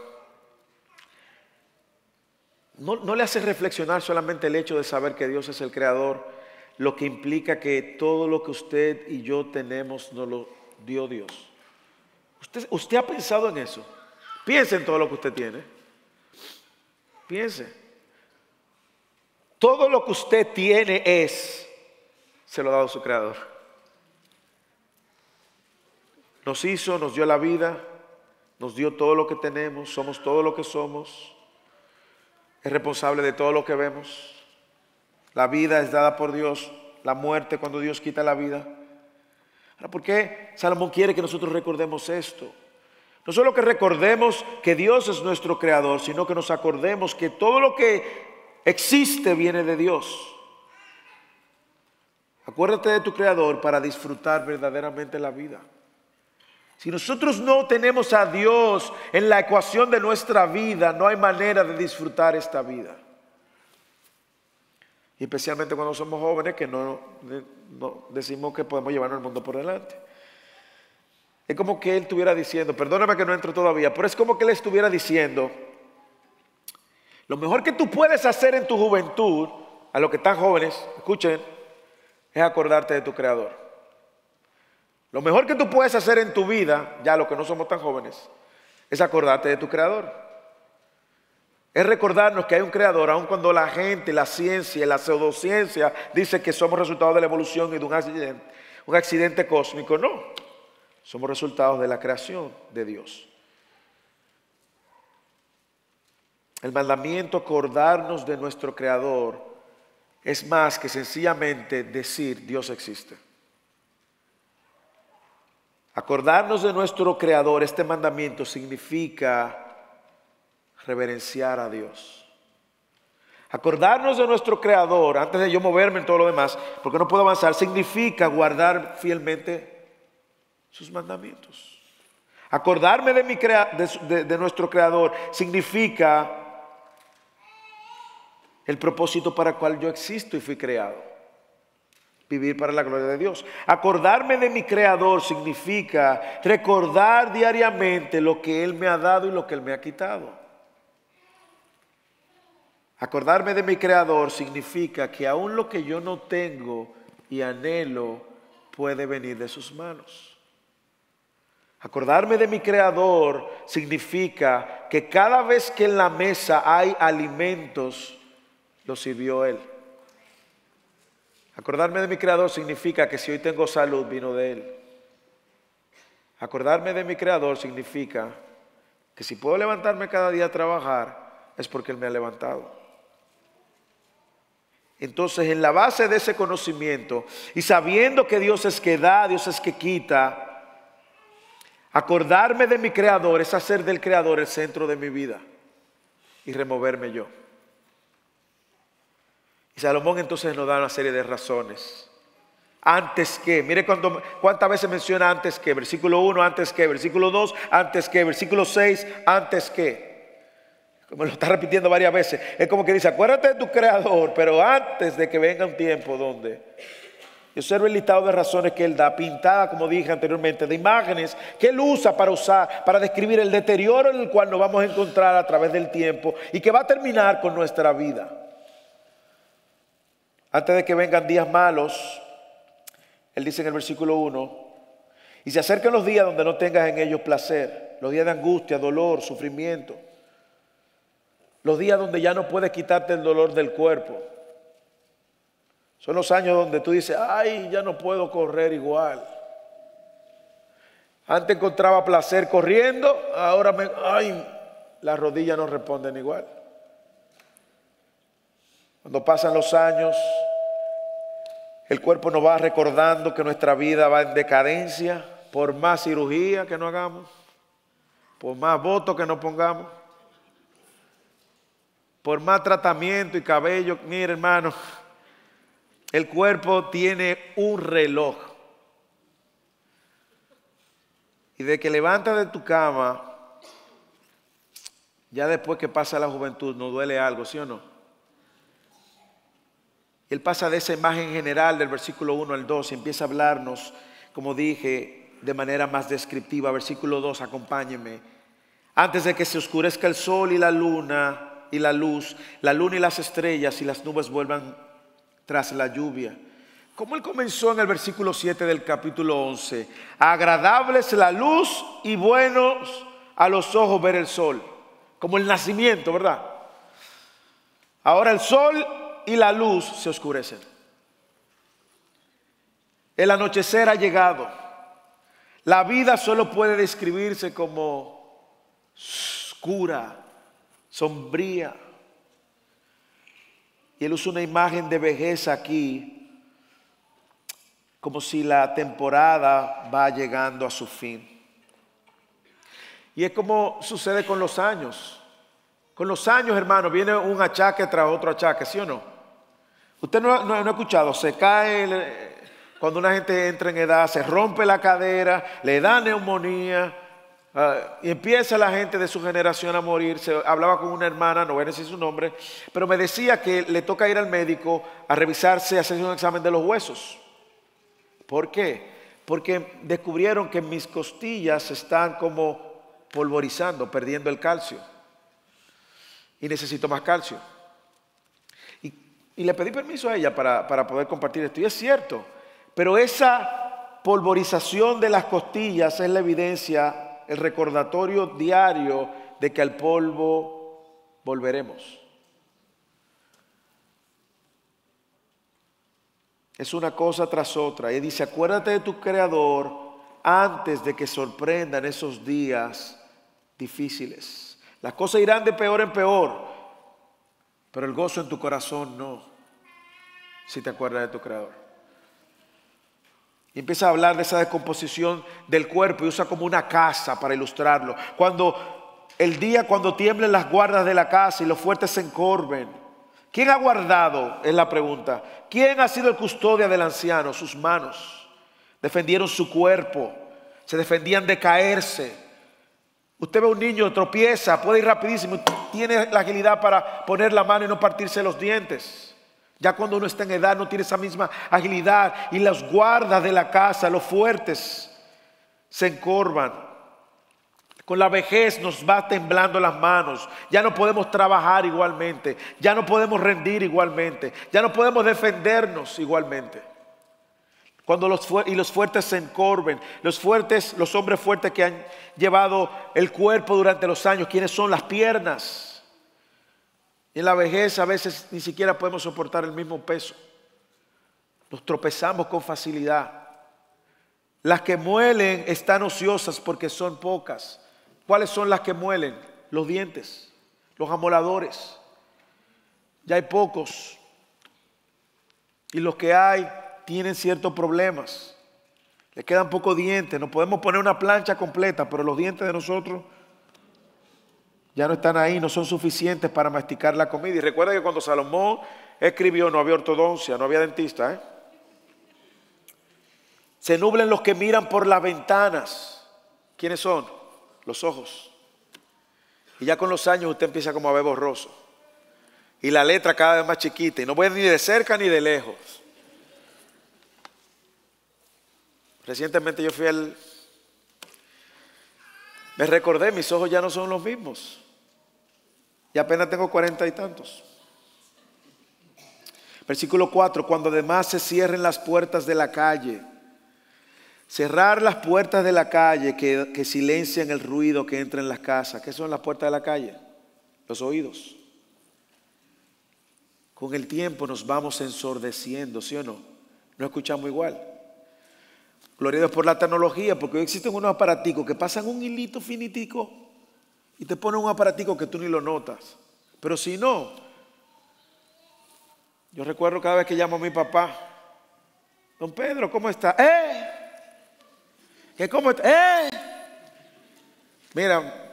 No, le hace reflexionar solamente el hecho de saber que Dios es el creador, lo que implica que todo lo que usted y yo tenemos nos lo dio Dios. ¿Usted, usted ha pensado en eso? Piense en todo lo que usted tiene. Piense. Todo lo que usted tiene es, se lo ha dado su creador. Nos hizo, nos dio la vida, nos dio todo lo que tenemos, somos todo lo que somos, es responsable de todo lo que vemos. La vida es dada por Dios, la muerte cuando Dios quita la vida. Ahora, ¿por qué Salomón quiere que nosotros recordemos esto? No solo que recordemos que Dios es nuestro creador, sino que nos acordemos que todo lo que existe viene de Dios. Acuérdate de tu creador para disfrutar verdaderamente la vida. Si nosotros no tenemos a Dios en la ecuación de nuestra vida, no hay manera de disfrutar esta vida. Y especialmente cuando somos jóvenes que no, decimos que podemos llevarnos el mundo por delante. Es como que él estuviera diciendo, perdóname que no entro todavía, pero es como que él estuviera diciendo, lo mejor que tú puedes hacer en tu juventud, a los que están jóvenes, escuchen, es acordarte de tu Creador. Lo mejor que tú puedes hacer en tu vida, ya lo que no somos tan jóvenes, es acordarte de tu creador. Es recordarnos que hay un creador, aun cuando la gente, la ciencia, la pseudociencia dice que somos resultados de la evolución y de un accidente, un accidente cósmico. No, somos resultados de la creación de Dios. El mandamiento acordarnos de nuestro creador es más que sencillamente decir Dios existe. Acordarnos de nuestro Creador, este mandamiento significa reverenciar a Dios. Acordarnos de nuestro Creador, antes de yo moverme en todo lo demás, porque no puedo avanzar, significa guardar fielmente sus mandamientos. Acordarme de, mi de nuestro Creador significa el propósito para el cual yo existo y fui creado vivir para la gloria de Dios. Acordarme de mi Creador significa recordar diariamente lo que Él me ha dado y lo que Él me ha quitado. Acordarme de mi Creador significa que aún lo que yo no tengo y anhelo puede venir de sus manos. Acordarme de mi Creador significa que cada vez que en la mesa hay alimentos, lo sirvió Él. Acordarme de mi Creador significa que si hoy tengo salud, vino de Él. Acordarme de mi Creador significa que si puedo levantarme cada día a trabajar, es porque Él me ha levantado. Entonces, en la base de ese conocimiento y sabiendo que Dios es que da, Dios es que quita, acordarme de mi creador es hacer del creador el centro de mi vida y removerme yo. Y Salomón entonces nos da una serie de razones. Antes que, mire cuánto, cuántas veces menciona antes que, versículo 1, antes que, versículo 2, antes que, versículo 6, antes que. Como lo está repitiendo varias veces. Es como que dice, acuérdate de tu creador, pero antes de que venga un tiempo donde... Yo observo el listado de razones que él da, pintada, como dije anteriormente, de imágenes que él usa para usar, para describir el deterioro en el cual nos vamos a encontrar a través del tiempo y que va a terminar con nuestra vida. Antes de que vengan días malos, él dice en el versículo 1, y se acercan los días donde no tengas en ellos placer, los días de angustia, dolor, sufrimiento, los días donde ya no puedes quitarte el dolor del cuerpo. Son los años donde tú dices, ay, ya no puedo correr igual. Antes encontraba placer corriendo, ahora me, ay, las rodillas no responden igual. Cuando pasan los años, el cuerpo nos va recordando que nuestra vida va en decadencia por más cirugía que no hagamos, por más votos que nos pongamos por más tratamiento y cabello, mire hermano, el cuerpo tiene un reloj. Y de que levantas de tu cama, ya después que pasa la juventud, nos duele algo, ¿sí o no? Él pasa de esa imagen general del versículo 1 al 2 y empieza a hablarnos, como dije, de manera más descriptiva. Versículo 2, acompáñeme. Antes de que se oscurezca el sol y la luna, y la luz, la luna y las estrellas y las nubes vuelvan tras la lluvia. Como él comenzó en el versículo 7 del capítulo 11, agradables la luz y buenos a los ojos ver el sol, como el nacimiento, ¿verdad? Ahora el sol y la luz se oscurecen. El anochecer ha llegado. La vida solo puede describirse como oscura, sombría. Y él usa una imagen de vejez aquí, como si la temporada va llegando a su fin. Y es como sucede con los años. Con los años, hermano, viene un achaque tras otro achaque, ¿sí o no? Usted no, ha escuchado, se cae, cuando una gente entra en edad, se rompe la cadera, le da neumonía, Ah, y empieza la gente de su generación a morir. Hablaba con una hermana, no voy a decir su nombre, pero me decía que le toca ir al médico a revisarse, a hacer un examen de los huesos. ¿Por qué? Porque descubrieron que mis costillas están como polvorizando, perdiendo el calcio. Y necesito más calcio. Y, le pedí permiso a ella para, para poder compartir esto. Y es cierto, pero esa polvorización de las costillas es la evidencia el recordatorio diario de que al polvo volveremos. Es una cosa tras otra. Y dice, acuérdate de tu Creador antes de que sorprendan esos días difíciles. Las cosas irán de peor en peor, pero el gozo en tu corazón no, si te acuerdas de tu Creador. Y empieza a hablar de esa descomposición del cuerpo y usa como una casa para ilustrarlo. Cuando el día, cuando tiemblen las guardas de la casa y los fuertes se encorven. ¿Quién ha guardado? Es la pregunta. ¿Quién ha sido el custodia del anciano? Sus manos. Defendieron su cuerpo. Se defendían de caerse. Usted ve a un niño, tropieza, puede ir rapidísimo, tiene la agilidad para poner la mano y no partirse los dientes. Ya cuando uno está en edad no tiene esa misma agilidad y las guardas de la casa, los fuertes, se encorvan. Con la vejez nos va temblando las manos. Ya no podemos trabajar igualmente. Ya no podemos rendir igualmente. Ya no podemos defendernos igualmente. Cuando los y los fuertes se encorven, los fuertes, los hombres fuertes que han llevado el cuerpo durante los años, ¿quiénes son? Las piernas en la vejez a veces ni siquiera podemos soportar el mismo peso. Nos tropezamos con facilidad. Las que muelen están ociosas porque son pocas. ¿Cuáles son las que muelen? Los dientes, los amoladores. Ya hay pocos. Y los que hay tienen ciertos problemas. Le quedan pocos dientes. No podemos poner una plancha completa, pero los dientes de nosotros ya no están ahí, no son suficientes para masticar la comida. Y recuerda que cuando Salomón escribió no había ortodoncia, no había dentista. ¿eh? Se nublen los que miran por las ventanas. ¿Quiénes son? Los ojos. Y ya con los años usted empieza como a ver borroso. Y la letra cada vez más chiquita. Y no puede ni de cerca ni de lejos. Recientemente yo fui al... Me recordé, mis ojos ya no son los mismos. Y apenas tengo cuarenta y tantos. Versículo 4, cuando además se cierren las puertas de la calle. Cerrar las puertas de la calle que, que silencian el ruido que entra en las casas. ¿Qué son las puertas de la calle? Los oídos. Con el tiempo nos vamos ensordeciendo, ¿sí o no? No escuchamos igual. Gloria a Dios por la tecnología, porque hoy existen unos aparaticos que pasan un hilito finitico y te pone un aparatico que tú ni lo notas. Pero si no, yo recuerdo cada vez que llamo a mi papá, don Pedro, ¿cómo está? ¡Eh! ¿Qué cómo está? ¡Eh! Mira,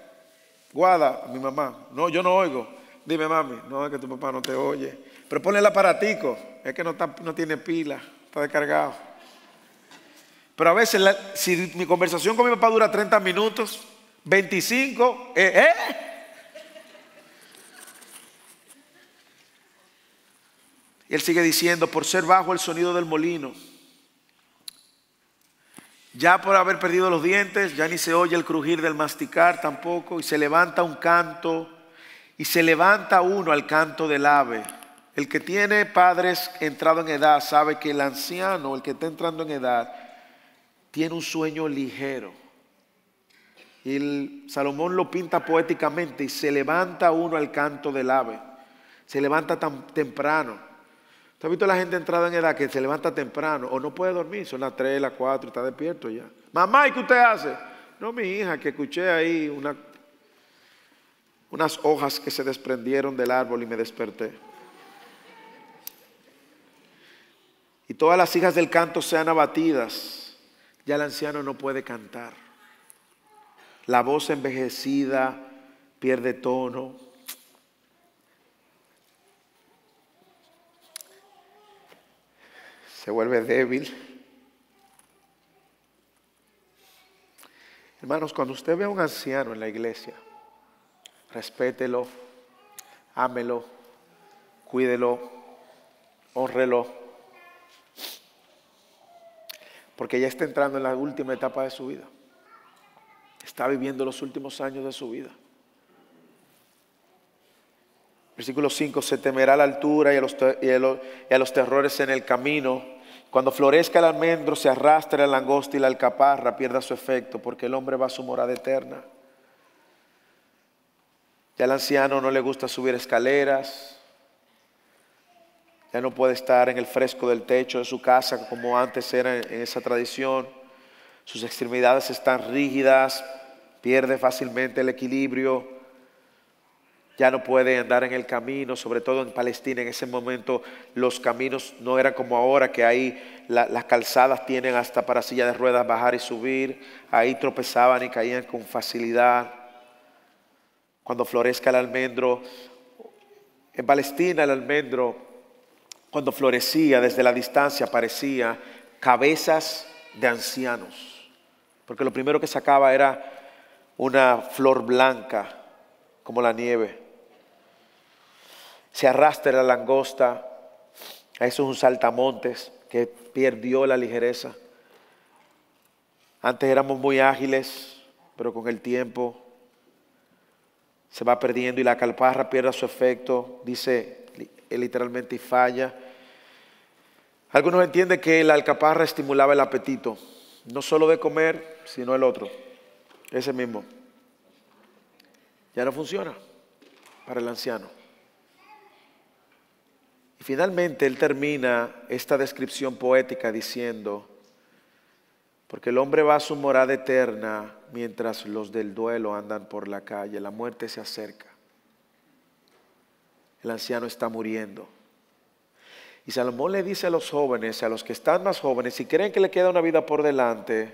Guada, mi mamá, no, yo no oigo. Dime, mami, no es que tu papá no te oye. Pero ponle el aparatico, es que no, no tiene pila, está descargado. Pero a veces, si mi conversación con mi papá dura 30 minutos, 25, ¿eh? ¿eh? él sigue diciendo, por ser bajo el sonido del molino, ya por haber perdido los dientes, ya ni se oye el crujir del masticar tampoco, y se levanta un canto, y se levanta uno al canto del ave. El que tiene padres entrado en edad sabe que el anciano, el que está entrando en edad, tiene un sueño ligero. Y el Salomón lo pinta poéticamente y se levanta uno al canto del ave. Se levanta tan temprano. ¿Tú has visto la gente entrada en edad que se levanta temprano o no puede dormir? Son las 3, las 4, está despierto ya. Mamá, ¿y qué usted hace? No, mi hija, que escuché ahí una, unas hojas que se desprendieron del árbol y me desperté. Y todas las hijas del canto sean abatidas. Ya el anciano no puede cantar. La voz envejecida pierde tono. Se vuelve débil. Hermanos, cuando usted ve a un anciano en la iglesia, respételo, ámelo, cuídelo, honrelo, porque ya está entrando en la última etapa de su vida. Está viviendo los últimos años de su vida. Versículo 5, se temerá la altura y a, los, y a los terrores en el camino. Cuando florezca el almendro, se arrastre la langosta y la alcaparra, pierda su efecto, porque el hombre va a su morada eterna. Ya al anciano no le gusta subir escaleras, ya no puede estar en el fresco del techo de su casa como antes era en esa tradición. Sus extremidades están rígidas, pierde fácilmente el equilibrio, ya no puede andar en el camino, sobre todo en Palestina. En ese momento los caminos no eran como ahora que ahí las calzadas tienen hasta para silla de ruedas bajar y subir, ahí tropezaban y caían con facilidad. Cuando florezca el almendro, en Palestina el almendro cuando florecía desde la distancia parecía cabezas de ancianos porque lo primero que sacaba era una flor blanca como la nieve. Se arrastra la langosta, eso es un saltamontes que perdió la ligereza. Antes éramos muy ágiles, pero con el tiempo se va perdiendo y la calparra pierde su efecto, dice literalmente falla. Algunos entienden que la alcaparra estimulaba el apetito no solo de comer, sino el otro, ese mismo. Ya no funciona para el anciano. Y finalmente él termina esta descripción poética diciendo, porque el hombre va a su morada eterna mientras los del duelo andan por la calle, la muerte se acerca. El anciano está muriendo. Y Salomón le dice a los jóvenes, a los que están más jóvenes, si creen que le queda una vida por delante,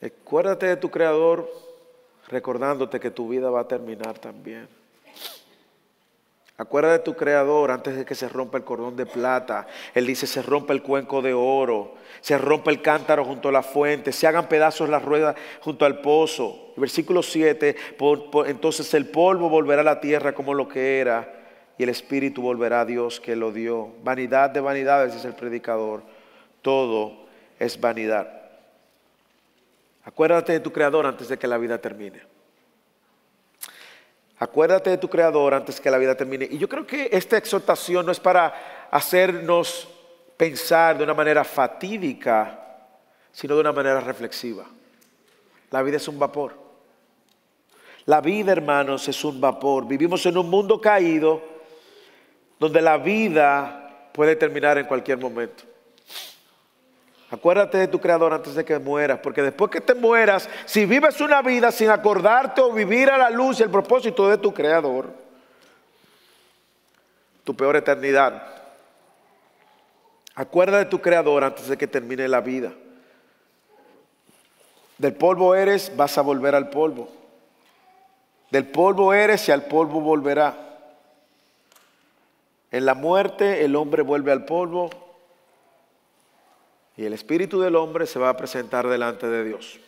acuérdate de tu Creador recordándote que tu vida va a terminar también. Acuérdate de tu Creador antes de que se rompa el cordón de plata. Él dice, se rompa el cuenco de oro, se rompa el cántaro junto a la fuente, se hagan pedazos las ruedas junto al pozo. Versículo 7, entonces el polvo volverá a la tierra como lo que era y el espíritu volverá a Dios que lo dio. Vanidad de vanidades, dice el predicador. Todo es vanidad. Acuérdate de tu Creador antes de que la vida termine. Acuérdate de tu Creador antes que la vida termine. Y yo creo que esta exhortación no es para hacernos pensar de una manera fatídica, sino de una manera reflexiva. La vida es un vapor. La vida, hermanos, es un vapor. Vivimos en un mundo caído donde la vida puede terminar en cualquier momento. Acuérdate de tu creador antes de que mueras, porque después que te mueras, si vives una vida sin acordarte o vivir a la luz y el propósito de tu creador, tu peor eternidad. Acuérdate de tu creador antes de que termine la vida. Del polvo eres, vas a volver al polvo. Del polvo eres y al polvo volverá. En la muerte el hombre vuelve al polvo y el espíritu del hombre se va a presentar delante de Dios.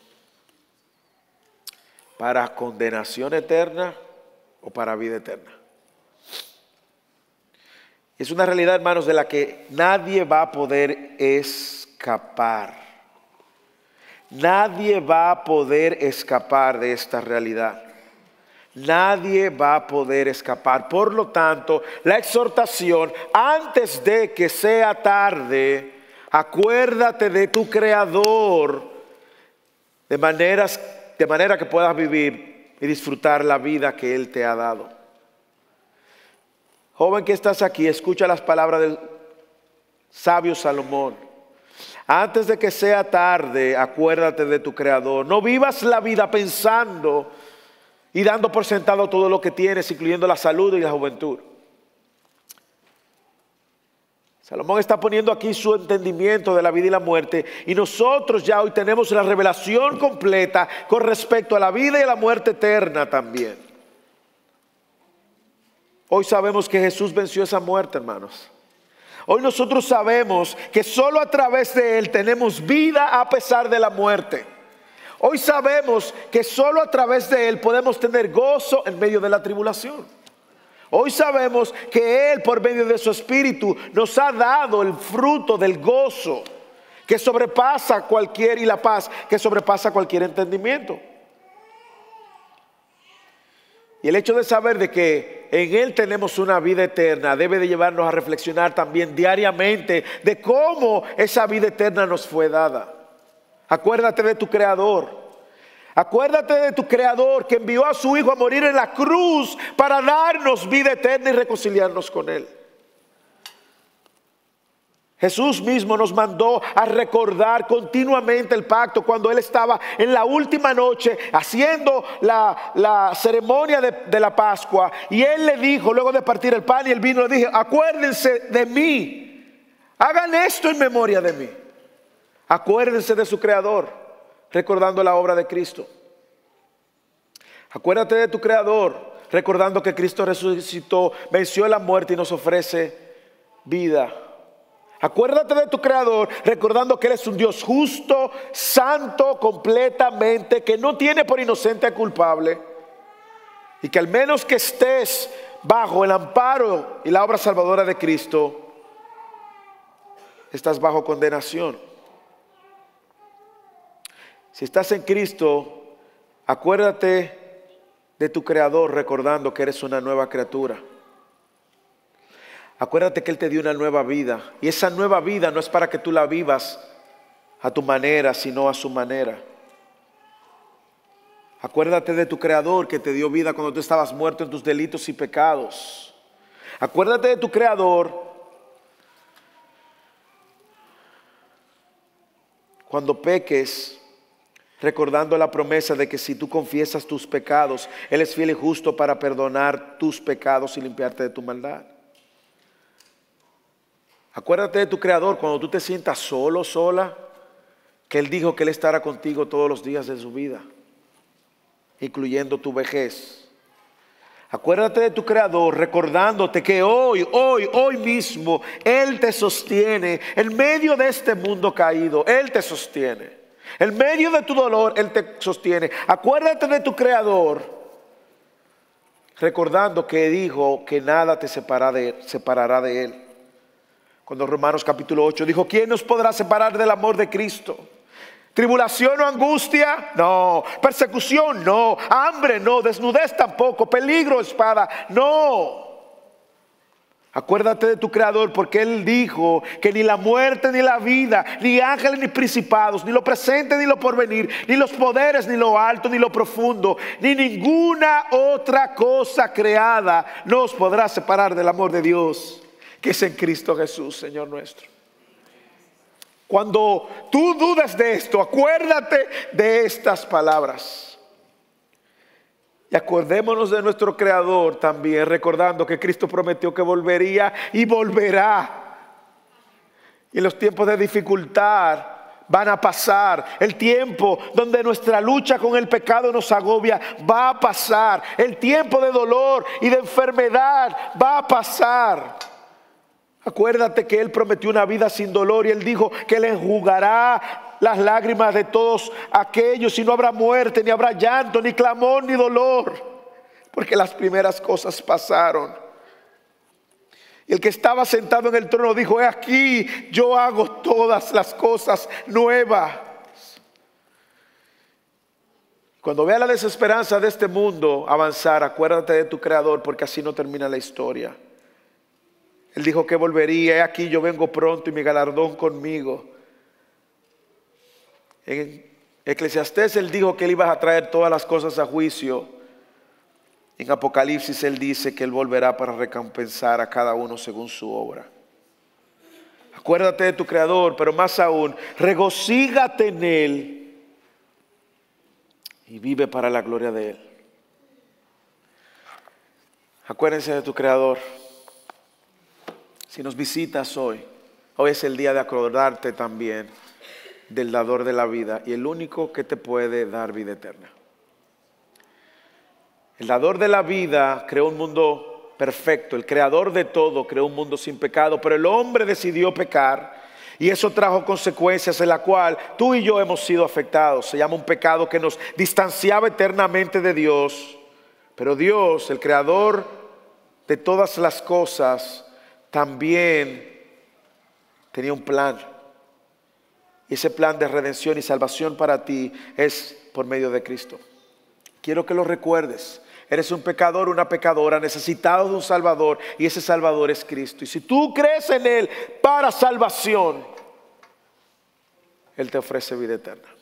Para condenación eterna o para vida eterna. Es una realidad, hermanos, de la que nadie va a poder escapar. Nadie va a poder escapar de esta realidad. Nadie va a poder escapar. Por lo tanto, la exhortación, antes de que sea tarde, Acuérdate de tu Creador de, maneras, de manera que puedas vivir y disfrutar la vida que Él te ha dado. Joven que estás aquí, escucha las palabras del sabio Salomón. Antes de que sea tarde, acuérdate de tu Creador. No vivas la vida pensando y dando por sentado todo lo que tienes, incluyendo la salud y la juventud. Salomón está poniendo aquí su entendimiento de la vida y la muerte y nosotros ya hoy tenemos la revelación completa con respecto a la vida y la muerte eterna también. Hoy sabemos que Jesús venció esa muerte, hermanos. Hoy nosotros sabemos que solo a través de Él tenemos vida a pesar de la muerte. Hoy sabemos que solo a través de Él podemos tener gozo en medio de la tribulación. Hoy sabemos que Él, por medio de su Espíritu, nos ha dado el fruto del gozo que sobrepasa cualquier y la paz que sobrepasa cualquier entendimiento. Y el hecho de saber de que en Él tenemos una vida eterna debe de llevarnos a reflexionar también diariamente de cómo esa vida eterna nos fue dada. Acuérdate de tu Creador. Acuérdate de tu Creador que envió a su Hijo a morir en la cruz para darnos vida eterna y reconciliarnos con Él. Jesús mismo nos mandó a recordar continuamente el pacto cuando Él estaba en la última noche haciendo la, ceremonia de, de, la Pascua. Y Él le dijo, luego de partir el pan y el vino, le dije, acuérdense de mí. Hagan esto en memoria de mí. Acuérdense de su Creador recordando la obra de Cristo. Acuérdate de tu Creador, recordando que Cristo resucitó, venció la muerte y nos ofrece vida. Acuérdate de tu Creador, recordando que Él es un Dios justo, santo, completamente, que no tiene por inocente a culpable. Y que al menos que estés bajo el amparo y la obra salvadora de Cristo, estás bajo condenación. Si estás en Cristo, acuérdate de tu Creador recordando que eres una nueva criatura. Acuérdate que Él te dio una nueva vida. Y esa nueva vida no es para que tú la vivas a tu manera, sino a su manera. Acuérdate de tu Creador que te dio vida cuando tú estabas muerto en tus delitos y pecados. Acuérdate de tu Creador cuando peques recordando la promesa de que si tú confiesas tus pecados, Él es fiel y justo para perdonar tus pecados y limpiarte de tu maldad. Acuérdate de tu Creador cuando tú te sientas solo, sola, que Él dijo que Él estará contigo todos los días de su vida, incluyendo tu vejez. Acuérdate de tu Creador recordándote que hoy, hoy, hoy mismo Él te sostiene en medio de este mundo caído. Él te sostiene. En medio de tu dolor Él te sostiene. Acuérdate de tu Creador recordando que dijo que nada te separará de, separará de Él. Cuando Romanos capítulo 8 dijo, ¿quién nos podrá separar del amor de Cristo? ¿Tribulación o angustia? No. ¿Persecución? No. ¿Hambre? No. ¿Desnudez tampoco? ¿Peligro, espada? No. Acuérdate de tu Creador porque Él dijo que ni la muerte ni la vida, ni ángeles ni principados, ni lo presente ni lo porvenir, ni los poderes, ni lo alto, ni lo profundo, ni ninguna otra cosa creada nos podrá separar del amor de Dios que es en Cristo Jesús, Señor nuestro. Cuando tú dudas de esto, acuérdate de estas palabras. Y acordémonos de nuestro Creador también, recordando que Cristo prometió que volvería y volverá. Y los tiempos de dificultad van a pasar. El tiempo donde nuestra lucha con el pecado nos agobia va a pasar. El tiempo de dolor y de enfermedad va a pasar. Acuérdate que Él prometió una vida sin dolor y Él dijo que Él enjugará las lágrimas de todos aquellos y no habrá muerte, ni habrá llanto, ni clamor, ni dolor, porque las primeras cosas pasaron. Y el que estaba sentado en el trono dijo, he aquí, yo hago todas las cosas nuevas. Cuando vea la desesperanza de este mundo avanzar, acuérdate de tu Creador, porque así no termina la historia. Él dijo que volvería, he aquí yo vengo pronto y mi galardón conmigo. En Eclesiastés él dijo que él iba a traer todas las cosas a juicio. En Apocalipsis él dice que él volverá para recompensar a cada uno según su obra. Acuérdate de tu Creador, pero más aún, regocígate en Él y vive para la gloria de Él. Acuérdense de tu Creador. Si nos visitas hoy, hoy es el día de acordarte también del dador de la vida y el único que te puede dar vida eterna. El dador de la vida creó un mundo perfecto, el creador de todo creó un mundo sin pecado, pero el hombre decidió pecar y eso trajo consecuencias en la cual tú y yo hemos sido afectados. Se llama un pecado que nos distanciaba eternamente de Dios, pero Dios, el creador de todas las cosas, también tenía un plan. Y ese plan de redención y salvación para ti es por medio de Cristo. Quiero que lo recuerdes. Eres un pecador, una pecadora, necesitado de un Salvador y ese Salvador es Cristo. Y si tú crees en Él para salvación, Él te ofrece vida eterna.